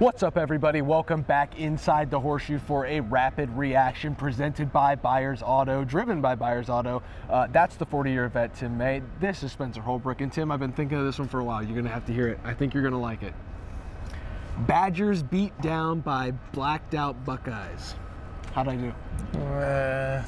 What's up, everybody? Welcome back inside the horseshoe for a rapid reaction presented by Byers Auto, driven by Byers Auto. Uh, that's the 40 year vet, Tim May. This is Spencer Holbrook. And Tim, I've been thinking of this one for a while. You're going to have to hear it. I think you're going to like it. Badgers beat down by blacked out Buckeyes. How'd I do? Uh,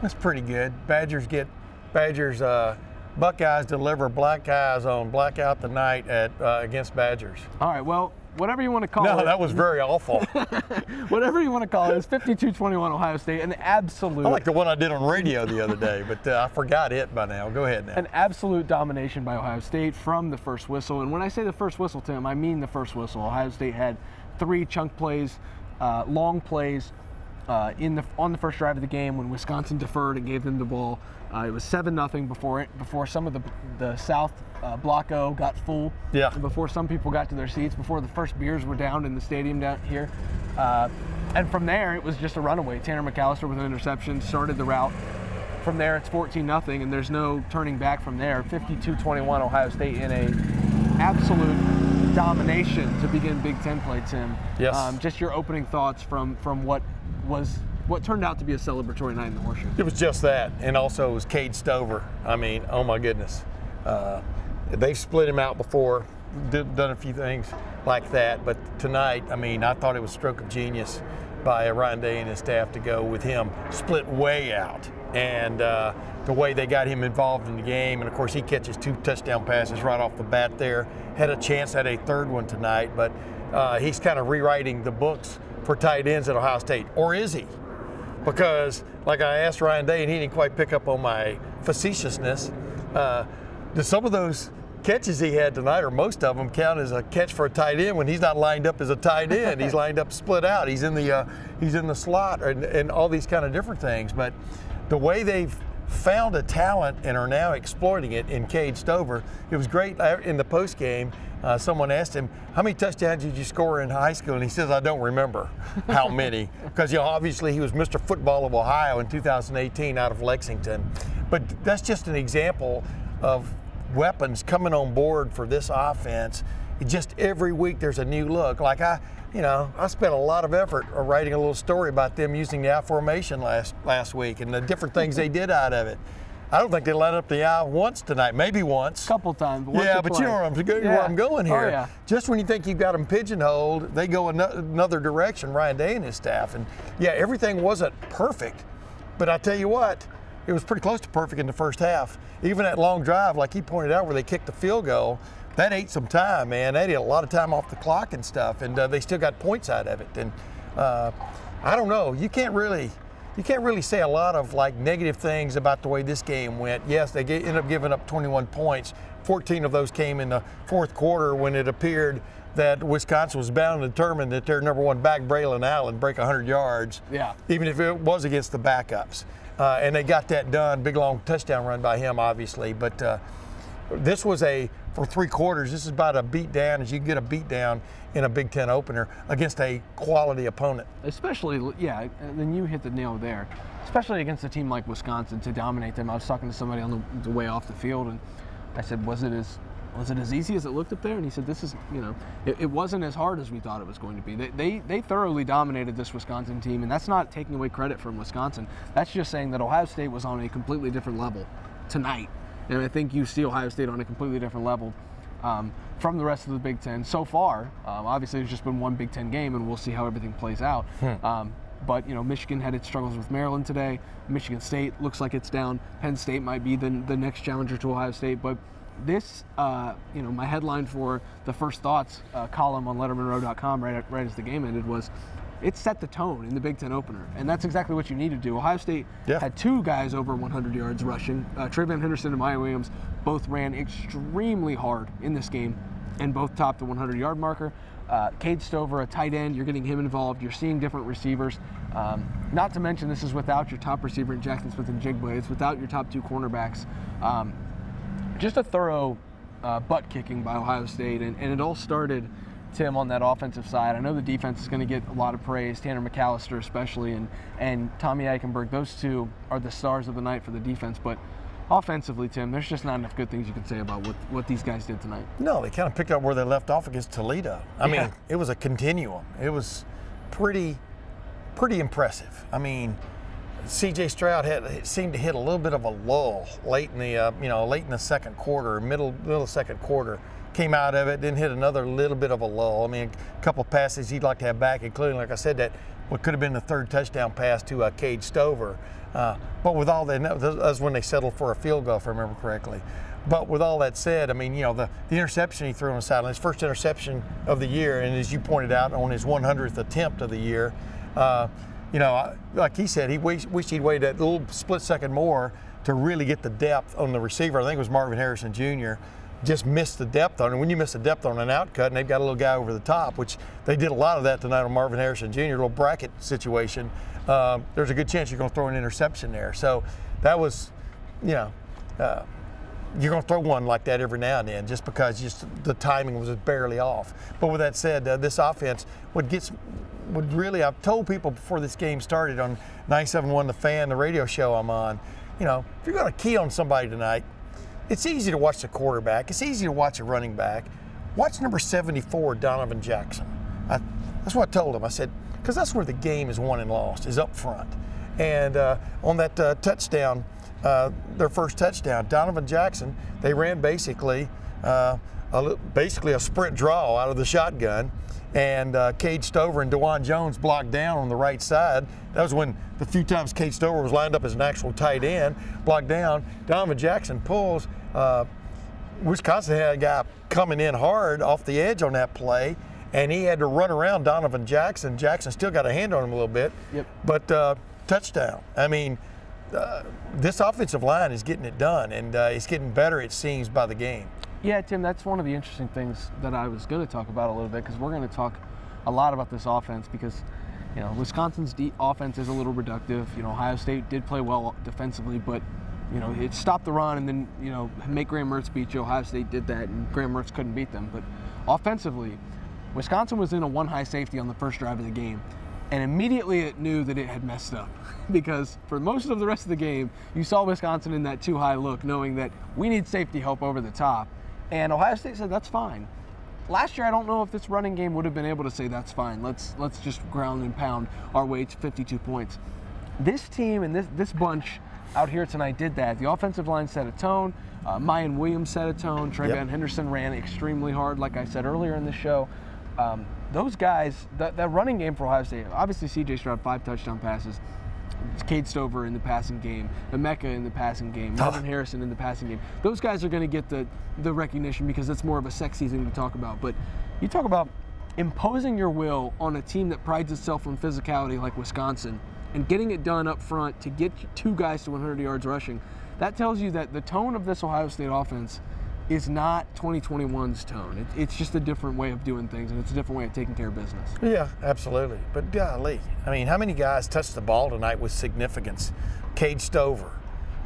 that's pretty good. Badgers get Badgers. Uh, Buckeyes deliver black eyes on blackout the night at uh, against Badgers. All right, well, whatever you want to call No, it. No, that was very awful. whatever you want to call it. It's 52 21 Ohio State. An absolute. I like the one I did on radio the other day, but uh, I forgot it by now. Go ahead now. an absolute domination by Ohio State from the first whistle. And when I say the first whistle, Tim, I mean the first whistle. Ohio State had three chunk plays, uh, long plays uh, in the on the first drive of the game when Wisconsin deferred and gave them the ball. Uh, it was seven nothing before it, before some of the the South uh, Block O got full. Yeah. and Before some people got to their seats, before the first beers were down in the stadium down here. Uh, and from there, it was just a runaway. Tanner McCalister with an interception started the route from there it's 14 nothing and there's no turning back from there 52-21 ohio state in a absolute domination to begin big ten play tim Yes. um, just your opening thoughts from from what was what turned out to be a celebratory night in the horseshoe It was just that, and also it was Cade Stover. I mean, oh my goodness, uh, they've split him out before, did, done a few things like that, but tonight, I mean, I thought it was stroke of genius by Ryan Day and his staff to go with him split way out, and uh, the way they got him involved in the game, and of course he catches two touchdown passes right off the bat there. Had a chance at a third one tonight, but uh, he's kind of rewriting the books for tight ends at Ohio State, or is he? because, like I asked Ryan Day, and he didn't quite pick up on my facetiousness. Uh, do some of those catches he had tonight, or most of them, count as a catch for a tight end when he's not lined up as a tight end? he's lined up split out. He's in the uh, he's in the slot, and, and all these kind of different things. But the way they've found a talent and are now exploiting it in Cade Stover. It was great uh, in the post game. Uh, someone asked him, "How many touchdowns did you score in high school?" And he says, "I don't remember how many, because you know obviously he was Mr. Football of Ohio in 2018 out of Lexington." But that's just an example of weapons coming on board for this offense. It just every week there's a new look. Like I, you know, I spent a lot of effort writing a little story about them using the I formation last last week and the different things they did out of it. I don't think they lined up the I once tonight, maybe once. A couple times once Yeah, but you know where I'm, go- Yeah. where I'm going oh, here. oh, yeah. Just when you think you've got them pigeonholed, they go ano- another direction, Ryan Day and his staff. And yeah, everything wasn't perfect, but I tell you what, it was pretty close to perfect in the first half. Even that long drive, like he pointed out, where they kicked the field goal, that ate some time, man. That ate a lot of time off the clock and stuff, and uh, they still got points out of it. And uh, I don't know, you can't really. You can't really say a lot of like negative things about the way this game went. Yes, they get, ended up giving up 21 points. 14 of those came in the fourth quarter when it appeared that Wisconsin was bound and determined that their number one back, Braylon Allen, break 100 yards. Yeah. Even if it was against the backups. Uh, and they got that done. Big long touchdown run by him, obviously. But uh, this was a for three quarters. This is about a beat down as you can get a beat down in a Big Ten opener against a quality opponent. especially yeah then you hit the nail there especially against a team like wisconsin to dominate them i was talking to somebody on the, the way off the field and i said was it as was it as easy as it looked up there and he said this is you know it, it wasn't as hard as we thought it was going to be they, they they thoroughly dominated this wisconsin team and that's not taking away credit from wisconsin that's just saying that ohio state was on a completely different level tonight and i think you see ohio state on a completely different level um, from the rest of the Big Ten so far. Um, obviously, there's just been one Big Ten game, and we'll see how everything plays out. Um, but you know, Michigan had its struggles with Maryland today. Michigan State looks like it's down. Penn State might be the, the next challenger to Ohio State. But this, uh, you know, my headline for the first thoughts uh, column on LettermenRow.com right, right as the game ended was, it set the tone in the Big Ten opener, and that's exactly what you need to do. Ohio State Yeah. had two guys over 100 yards rushing. Uh, TreVeyon Henderson and Miyan Williams both ran extremely hard in this game. and both topped the 100 yard marker. Uh, Cade Stover, a tight end, you're getting him involved. You're seeing different receivers. Um, not to mention, this is without your top receiver in Jaxon Smith-Njigba. It's without your top two cornerbacks. Um, just a thorough uh, butt kicking by Ohio State, and, and it all started, Tim, on that offensive side. I know the defense is going to get a lot of praise, Tanner McCalister especially, and and Tommy Eichenberg. Those two are the stars of the night for the defense, but offensively, Tim, there's just not enough good things you can say about what, what these guys did tonight. No, they kind of picked up where they left off against Toledo. I Yeah. mean, it was a continuum. It was pretty, pretty impressive. I mean, C.J. Stroud had seemed to hit a little bit of a lull late in the, uh, you know, late in the second quarter, middle middle second quarter. Came out of it, then hit another little bit of a lull. I mean, a couple passes he'd like to have back, including, like I said, that what could have been the third touchdown pass to uh, Cade Stover. Uh, but with all that, that was when they settled for a field goal, if I remember correctly. But with all that said, I mean, you know, the, the interception he threw on the sideline, his first interception of the year, and as you pointed out, on his 100th attempt of the year, uh, you know, like he said, he wish, wished he'd waited that little split second more to really get the depth on the receiver. I think it was Marvin Harrison Jr. Just missed the depth on it. When you miss the depth on an outcut, and they've got a little guy over the top, which they did a lot of that tonight on Marvin Harrison Jr. Little bracket situation. Um, there's a good chance you're going to throw an interception there. So that was, you know. Uh, you're going to throw one like that every now and then just because just the timing was barely off. But with that said, uh, this offense, what gets, would really, I've told people before this game started on 971 The Fan, the radio show I'm on, you know, if you're going to key on somebody tonight, it's easy to watch the quarterback. It's easy to watch a running back. Watch number 74, Donovan Jackson. I, that's what I told him. I said, because that's where the game is won and lost, is up front. And uh, on that uh, touchdown, uh, their first touchdown, Donovan Jackson, they ran basically, uh, a, basically a sprint draw out of the shotgun. And uh, Cade Stover and Dawand Jones blocked down on the right side. That was when the few times Cade Stover was lined up as an actual tight end, blocked down. Donovan Jackson pulls. Uh, Wisconsin had a guy coming in hard off the edge on that play, and he had to run around Donovan Jackson. Jackson still got a hand on him a little bit, Yep. but uh, touchdown. I mean, uh, this offensive line is getting it done, and uh, it's getting better, it seems, by the game. Yeah, Tim, that's one of the interesting things that I was going to talk about a little bit because we're going to talk a lot about this offense because, you know, Wisconsin's de- offense is a little reductive. You know, Ohio State did play well defensively, but, you know, it stopped the run and then, you know, make Graham Mertz beat you. Ohio State did that and Graham Mertz couldn't beat them. But offensively, Wisconsin was in a one high safety on the first drive of the game. And immediately it knew that it had messed up because for most of the rest of the game, you saw Wisconsin in that two high look, knowing that we need safety help over the top. And Ohio State said that's fine. Last year, I don't know if this running game would have been able to say that's fine. Let's let's just ground and pound our way to 52 points. This team and this this bunch out here tonight did that. The offensive line set a tone. Uh, Miyan Williams set a tone. Trey Yep. Van Henderson ran extremely hard, like I said earlier in the show. Um, those guys, that, that running game for Ohio State, obviously C.J. Stroud five touchdown passes. Cade Stover in the passing game, Emeka in the passing game, Marvin Harrison in the passing game. Those guys are going to get the the recognition because it's more of a sexy thing to talk about. But you talk about imposing your will on a team that prides itself on physicality like Wisconsin and getting it done up front to get two guys to 100 yards rushing. That tells you that the tone of this Ohio State offense is not 2021's tone. It, it's just a different way of doing things and it's a different way of taking care of business. Yeah, absolutely. But golly, I mean, how many guys touched the ball tonight with significance? Cade Stover,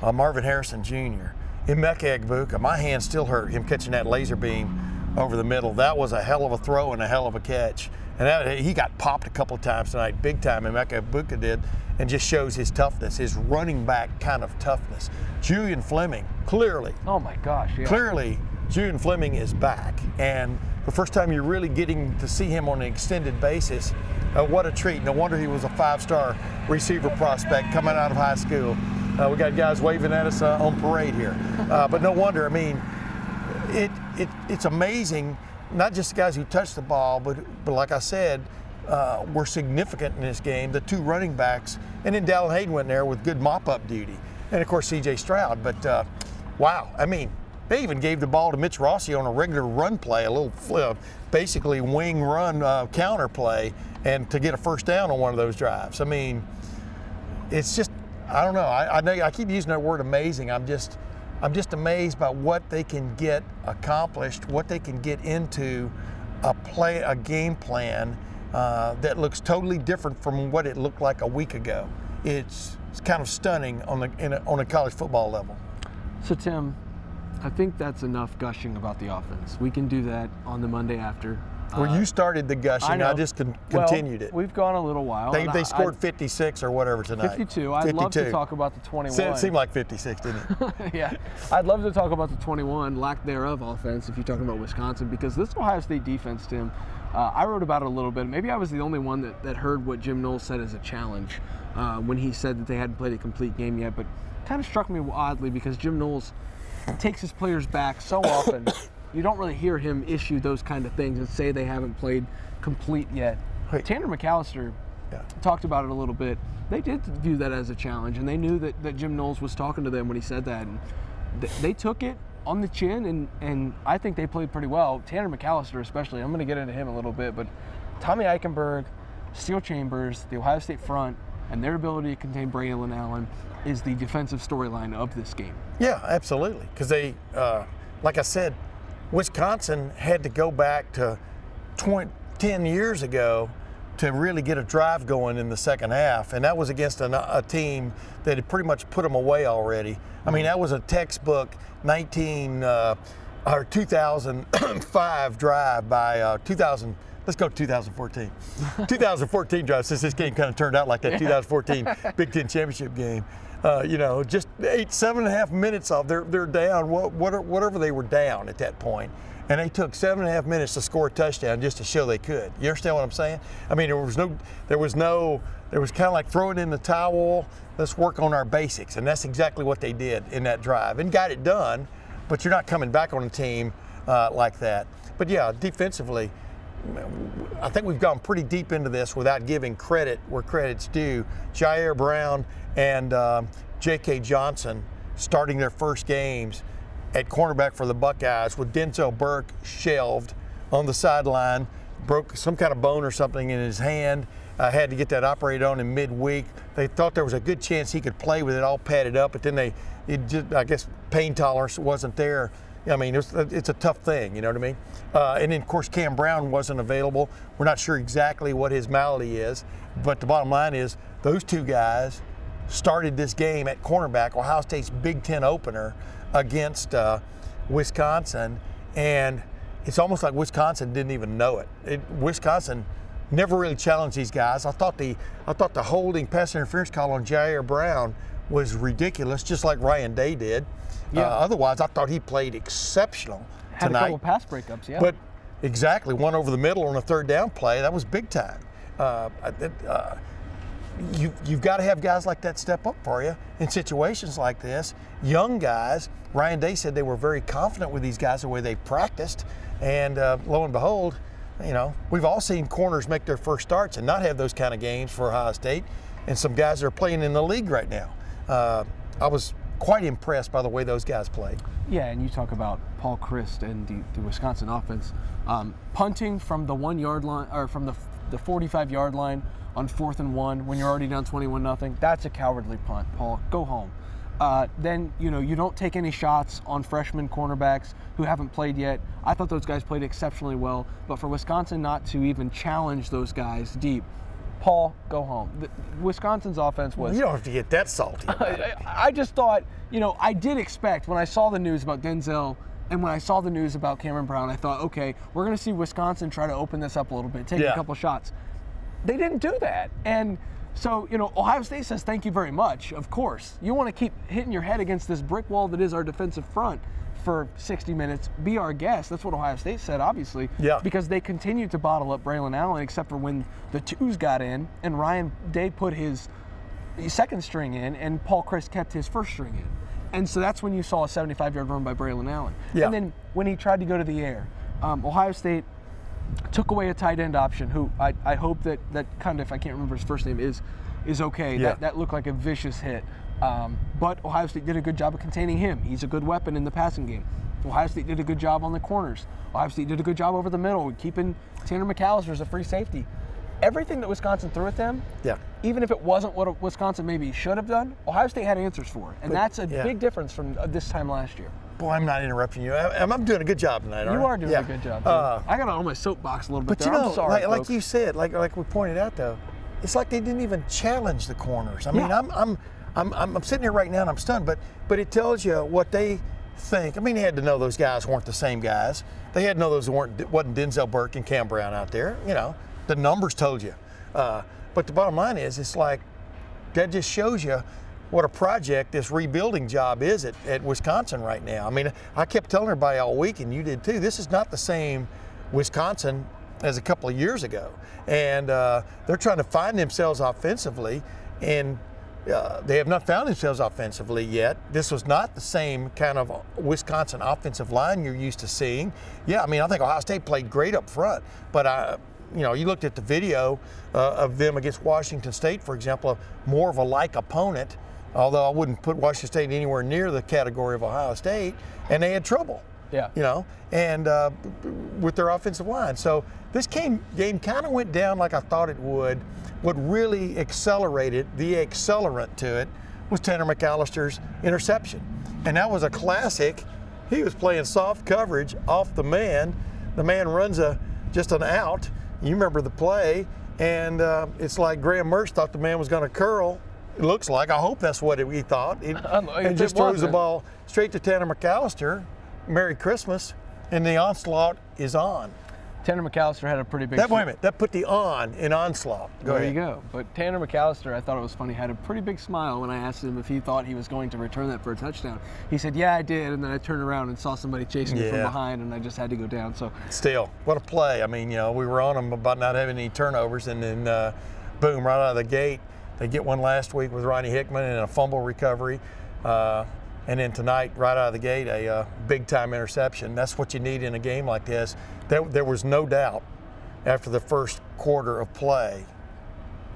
uh, Marvin Harrison Jr., Emeka Egbuka. My hand still hurt him catching that laser beam over the middle. That was a hell of a throw and a hell of a catch. And that, he got popped a couple times tonight, big time. And Emeka Egbuka did, and just shows his toughness, his running back kind of toughness. Julian Fleming, clearly, Oh my gosh, yeah. clearly Julian Fleming is back and the first time you're really getting to see him on an extended basis uh, what a treat no wonder he was a five-star receiver prospect coming out of high school uh, we got guys waving at us uh, on parade here uh, but no wonder i mean it, it it's amazing not just the guys who touched the ball but but like i said uh, were significant in this game the two running backs and then Dallan Hayden went there with good mop-up duty and of course CJ Stroud but uh, wow I mean they even gave the ball to Mitch Rossi on a regular run play, a little flip, basically wing run uh, counter play, and to get a first down on one of those drives. I mean, it's just I don't know. I, I know I keep using that word amazing. I'm just I'm just amazed by what they can get accomplished, what they can get into a play, a game plan uh, that looks totally different from what it looked like a week ago. It's, it's kind of stunning on the a, on a college football level. So Tim, I think that's enough gushing about the offense. We can do that on the Monday after. Where Uh, you started the gushing, I, know. just con- Well, continued it. We've gone a little while. They, they I- scored I- 56 or whatever tonight. 52. I'd love to talk about the 21. It seemed like 56, didn't it? yeah, I'd love to talk about the 21 lack thereof offense if you're talking about Wisconsin because this Ohio State defense, Tim, uh, I wrote about it a little bit. Maybe I was the only one that, that heard what Jim Knowles said as a challenge uh, when he said that they hadn't played a complete game yet, but kind of struck me oddly because Jim Knowles takes his players back so often. you don't really hear him issue those kind of things and say they haven't played complete yet. Right. Tanner McCalister Yeah. talked about it a little bit. They did view that as a challenge, and they knew that, that Jim Knowles was talking to them when he said that. And th- they took it on the chin, and, and I think they played pretty well. Tanner McCalister, especially. I'm going to get into him a little bit, but Tommy Eichenberg, Steele Chambers, the Ohio State front, and their ability to contain Braylon Allen is the defensive storyline of this game. Yeah, absolutely. Because they, uh, like I said, Wisconsin had to go back to 20, 10 years ago to really get a drive going in the second half, and that was against an, a team that had pretty much put them away already. I mean, that was a textbook 19 uh, or 2005 drive by uh, 2000. Let's go 2014. 2014 drive, since this game kind of turned out like that 2014 Big Ten championship game. Uh, you know, just eight, seven and a half minutes off. They're they're down. What, what, whatever they were down at that point, and they took seven and a half minutes to score a touchdown just to show they could. You understand what I'm saying? I mean, there was no, there was no, there was kind of like throwing in the towel. Let's work on our basics, and that's exactly what they did in that drive and got it done. But you're not coming back on a team uh, like that. But yeah, defensively, I think we've gone pretty deep into this without giving credit where credit's due. Jyaire Brown and um, J.K. Johnson starting their first games at cornerback for the Buckeyes with Denzel Burke shelved on the sideline, broke some kind of bone or something in his hand. Uh, had to get that operated on in midweek. They thought there was a good chance he could play with it all padded up, but then they, just, I guess, pain tolerance wasn't there. I mean, it's, it's a tough thing, you know what I mean? Uh, and then, of course, Cam Brown wasn't available. We're not sure exactly what his malady is, but the bottom line is those two guys started this game at cornerback, Ohio State's Big Ten opener against uh, Wisconsin, and it's almost like Wisconsin didn't even know it. it. Wisconsin never really challenged these guys. I thought the I thought the holding pass interference call on Jyaire Brown was ridiculous, just like Ryan Day did. Yeah. Uh, otherwise, I thought he played exceptional Had tonight. a couple pass breakups, yeah. But exactly, one over the middle on a third down play, that was big time. Uh, uh, you, you've got to have guys like that step up for you in situations like this. Young guys, Ryan Day said they were very confident with these guys the way they practiced. And uh, lo and behold, you know, we've all seen corners make their first starts and not have those kind of games for Ohio State. And some guys are playing in the league right now. Uh, I was quite impressed by the way those guys played. Yeah, and you talk about Paul Chryst and the, the Wisconsin offense um, punting from the one yard line or from the the 45 yard line on fourth and one when you're already down 21 nothing. That's a cowardly punt, Paul. Go home. Uh, then you know you don't take any shots on freshman cornerbacks who haven't played yet. I thought those guys played exceptionally well, but for Wisconsin not to even challenge those guys deep, Paul, go home. The, Wisconsin's offense was You don't have to get that salty. I, I just thought, you know, I did expect when I saw the news about Denzel and when I saw the news about Cameron Brown, I thought, okay, we're going to see Wisconsin try to open this up a little bit, take Yeah. a couple shots. They didn't do that. And so, you know, Ohio State says thank you very much, of course. You want to keep hitting your head against this brick wall that is our defensive front for 60 minutes. Be our guest. That's what Ohio State said, obviously. Yeah. Because they continued to bottle up Braylon Allen, except for when the twos got in and Ryan Day put his second string in, and Paul Chryst kept his first string in. And so that's when you saw a 75 yard run by Braylon Allen. Yeah. And then when he tried to go to the air, um, Ohio State took away a tight end option who I, I hope that, that kind of, if I can't remember his first name, is is okay. Yeah. That, that looked like a vicious hit. Um, but Ohio State did a good job of containing him. He's a good weapon in the passing game. Ohio State did a good job on the corners. Ohio State did a good job over the middle, keeping Tanner McCalister as a free safety. Everything that Wisconsin threw at them, Yeah. even if it wasn't what Wisconsin maybe should have done, Ohio State had answers for it, and But- that's a yeah. big difference from uh, this time last year. Boy, I'm not interrupting you. I, I'm, I'm doing a good job tonight. You are doing Yeah. a good job. Uh, I got on my soapbox a little bit But you know, I'm sorry, like, like you said, like like we pointed out though, it's like they didn't even challenge the corners. I mean. I'm, I'm I'm I'm I'm sitting here right now and I'm stunned, but but it tells you what they think. I mean, they had to know those guys weren't the same guys. They had to know those weren't wasn't Denzel Burke and Cam Brown out there. You know, the numbers told you. Uh, but the bottom line is, it's like that just shows you what a project this rebuilding job is at, at Wisconsin right now. I mean, I kept telling everybody all week, and you did too, this is not the same Wisconsin as a couple of years ago. And uh, they're trying to find themselves offensively, and uh, they have not found themselves offensively yet. This was not the same kind of Wisconsin offensive line you're used to seeing. Yeah, I mean, I think Ohio State played great up front, but I, you know, you looked at the video uh, of them against Washington State, for example, more of a like opponent. Although I wouldn't put Washington State anywhere near the category of Ohio State, and they had trouble. Yeah. You know, and uh, with their offensive line. So this game game kind of went down like I thought it would. What really accelerated the accelerant to it was Tanner McCalister's interception, and that was a classic. He was playing soft coverage off the man. The man runs a just an out. You remember the play, and uh, it's like Graham Mertz thought the man was going to curl. It looks like. I hope that's what he thought. It, and it just throws the ball straight to Tanner McCalister. Merry Christmas, and the onslaught is on. Tanner McCalister had a pretty big. That wait a minute, that put the on in onslaught. Go there ahead. you go. But Tanner McCalister, I thought it was funny, had a pretty big smile when I asked him if he thought he was going to return that for a touchdown. He said, "Yeah, I did," and then I turned around and saw somebody chasing me from behind, and I just had to go down. So Still, what a play! I mean, you know, we were on them about not having any turnovers, and then uh, boom, right out of the gate, they get one last week with Ronnie Hickman and a fumble recovery. Uh, and then tonight, right out of the gate, a uh, big time interception. That's what you need in a game like this. There, there was no doubt after the first quarter of play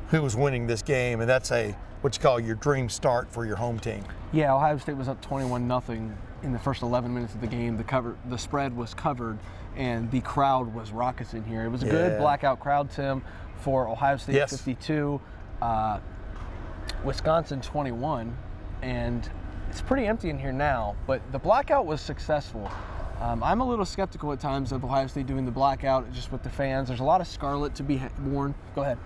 who was winning this game, and that's a what you call your dream start for your home team. yeah, Ohio State was up 21 nothing in the first 11 minutes of the game. The cover, the spread was covered, and the crowd was raucous in here. It was a good blackout crowd, Tim, for Ohio State Yes. 52, uh, Wisconsin 21, and it's pretty empty in here now. But the blackout was successful. Um, I'm a little skeptical at times of Ohio State doing the blackout just with the fans. There's a lot of scarlet to be worn. Go ahead.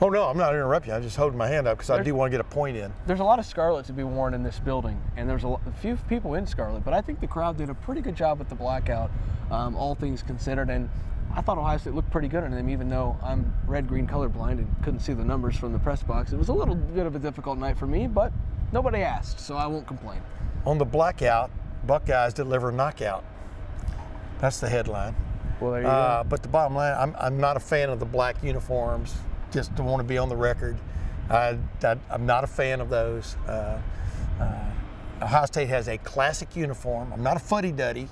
Oh no, I'm not interrupting you. I'm just holding my hand up because I do want to get a point in. There's a lot of scarlet to be worn in this building, and there's a, a few people in scarlet, but I think the crowd did a pretty good job with the blackout, um, all things considered. And I thought Ohio State looked pretty good in them, even though I'm red green colorblind and couldn't see the numbers from the press box. It was a little bit of a difficult night for me, but nobody asked, so I won't complain. On the blackout, Buckeyes deliver knockout. That's the headline. Well, there you Uh, go. but the bottom line, I'm, I'm not a fan of the black uniforms. Just don't want to be on the record. I, I, I'm not a fan of those. Uh, uh, Ohio State has a classic uniform. I'm not a fuddy duddy.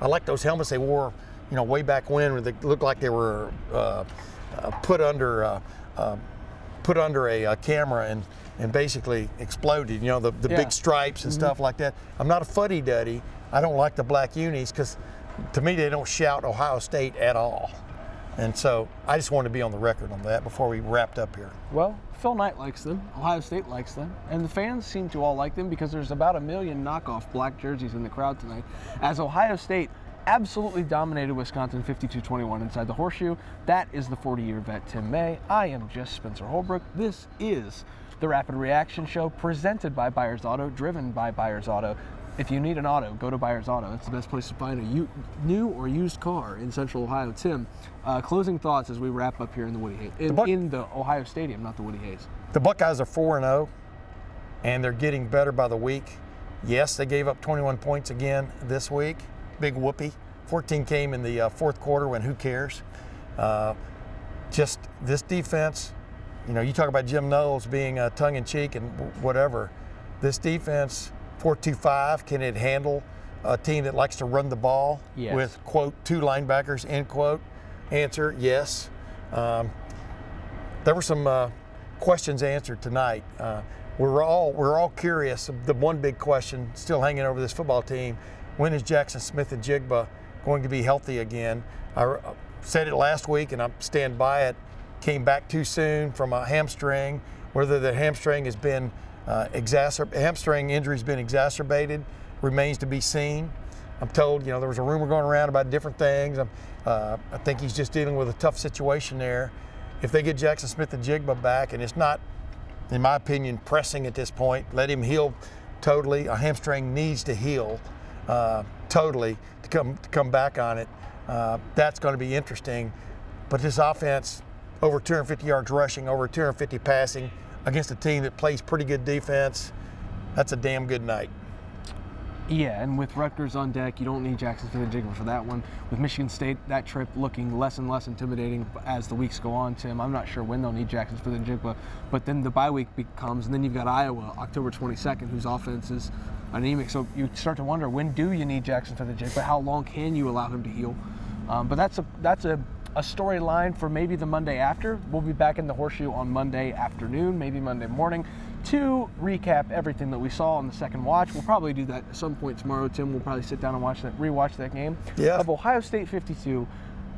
I like those helmets they wore, you know, way back when, where they looked like they were uh, uh, put under uh, uh, put under a, uh camera and and basically exploded. You know, the, the Yeah. big stripes and mm-hmm. stuff like that. I'm not a fuddy duddy. I don't like the black unis because to me they don't shout Ohio State at all. And so I just wanted to be on the record on that before we wrapped up here. Well, Phil Knight likes them, Ohio State likes them, and the fans seem to all like them because there's about a million knockoff black jerseys in the crowd tonight. As Ohio State absolutely dominated Wisconsin 52-21 inside the horseshoe. That is the 40-year vet Tim May. I am just Spencer Holbrook. This is the Rapid Reaction Show presented by Byers Auto, driven by Byers Auto. If you need an auto, go to Byers Auto. It's the best place to find a new or used car in Central Ohio. Tim, uh, closing thoughts as we wrap up here in the Woody Hayes, in, Buck- in the Ohio Stadium, not the Woody Hayes. The Buckeyes are 4 and 0, and they're getting better by the week. Yes, they gave up 21 points again this week. Big whoopee. 14 came in the uh, fourth quarter when who cares? Uh, just this defense, you know, you talk about Jim Knowles being uh, tongue in cheek and whatever. This defense, 4-2-5, can it handle a team that likes to run the ball Yes. with, quote, two linebackers, end quote? Answer, yes. Um, there were some uh, questions answered tonight. Uh, we're all we're all curious. The one big question still hanging over this football team: When is Jaxon Smith-Njigba going to be healthy again? I uh, said it last week, and I stand by it. Came back too soon from a hamstring, Whether the hamstring has been uh, hamstring injury has been exacerbated remains to be seen. I'm told, you know, there was a rumor going around about different things. Uh, I think he's just dealing with a tough situation there. If they get Jaxon Smith-Njigba back, and it's not, in my opinion, pressing at this point, let him heal totally. A hamstring needs to heal uh, totally to come to come back on it. Uh, that's going to be interesting. But this offense, over 250 yards rushing, over 250 passing, against a team that plays pretty good defense, that's a damn good night. Yeah, and with Rutgers on deck, you don't need Jaxon Smith-Njigba for that one. With Michigan State, that trip looking less and less intimidating as the weeks go on, Tim. I'm not sure when they'll need Jaxon Smith-Njigba, but then the bye week becomes, and then you've got Iowa, October 22nd, whose offense is anemic. So you start to wonder, when do you need Jaxon Smith-Njigba? How long can you allow him to heal? Um, but that's a that's a a storyline for maybe the Monday after. We'll be back in the horseshoe on Monday afternoon, maybe Monday morning, to recap everything that we saw on the second watch. We'll probably do that at some point tomorrow, Tim. We'll probably sit down and watch that, rewatch that game Yeah. of Ohio State 52,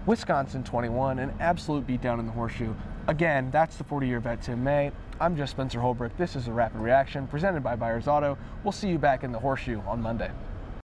Wisconsin 21, an absolute beatdown in the horseshoe. Again, that's the 40-year vet Tim May. I'm just Spencer Holbrook. This is a rapid reaction presented by Byers Auto. We'll see you back in the horseshoe on Monday.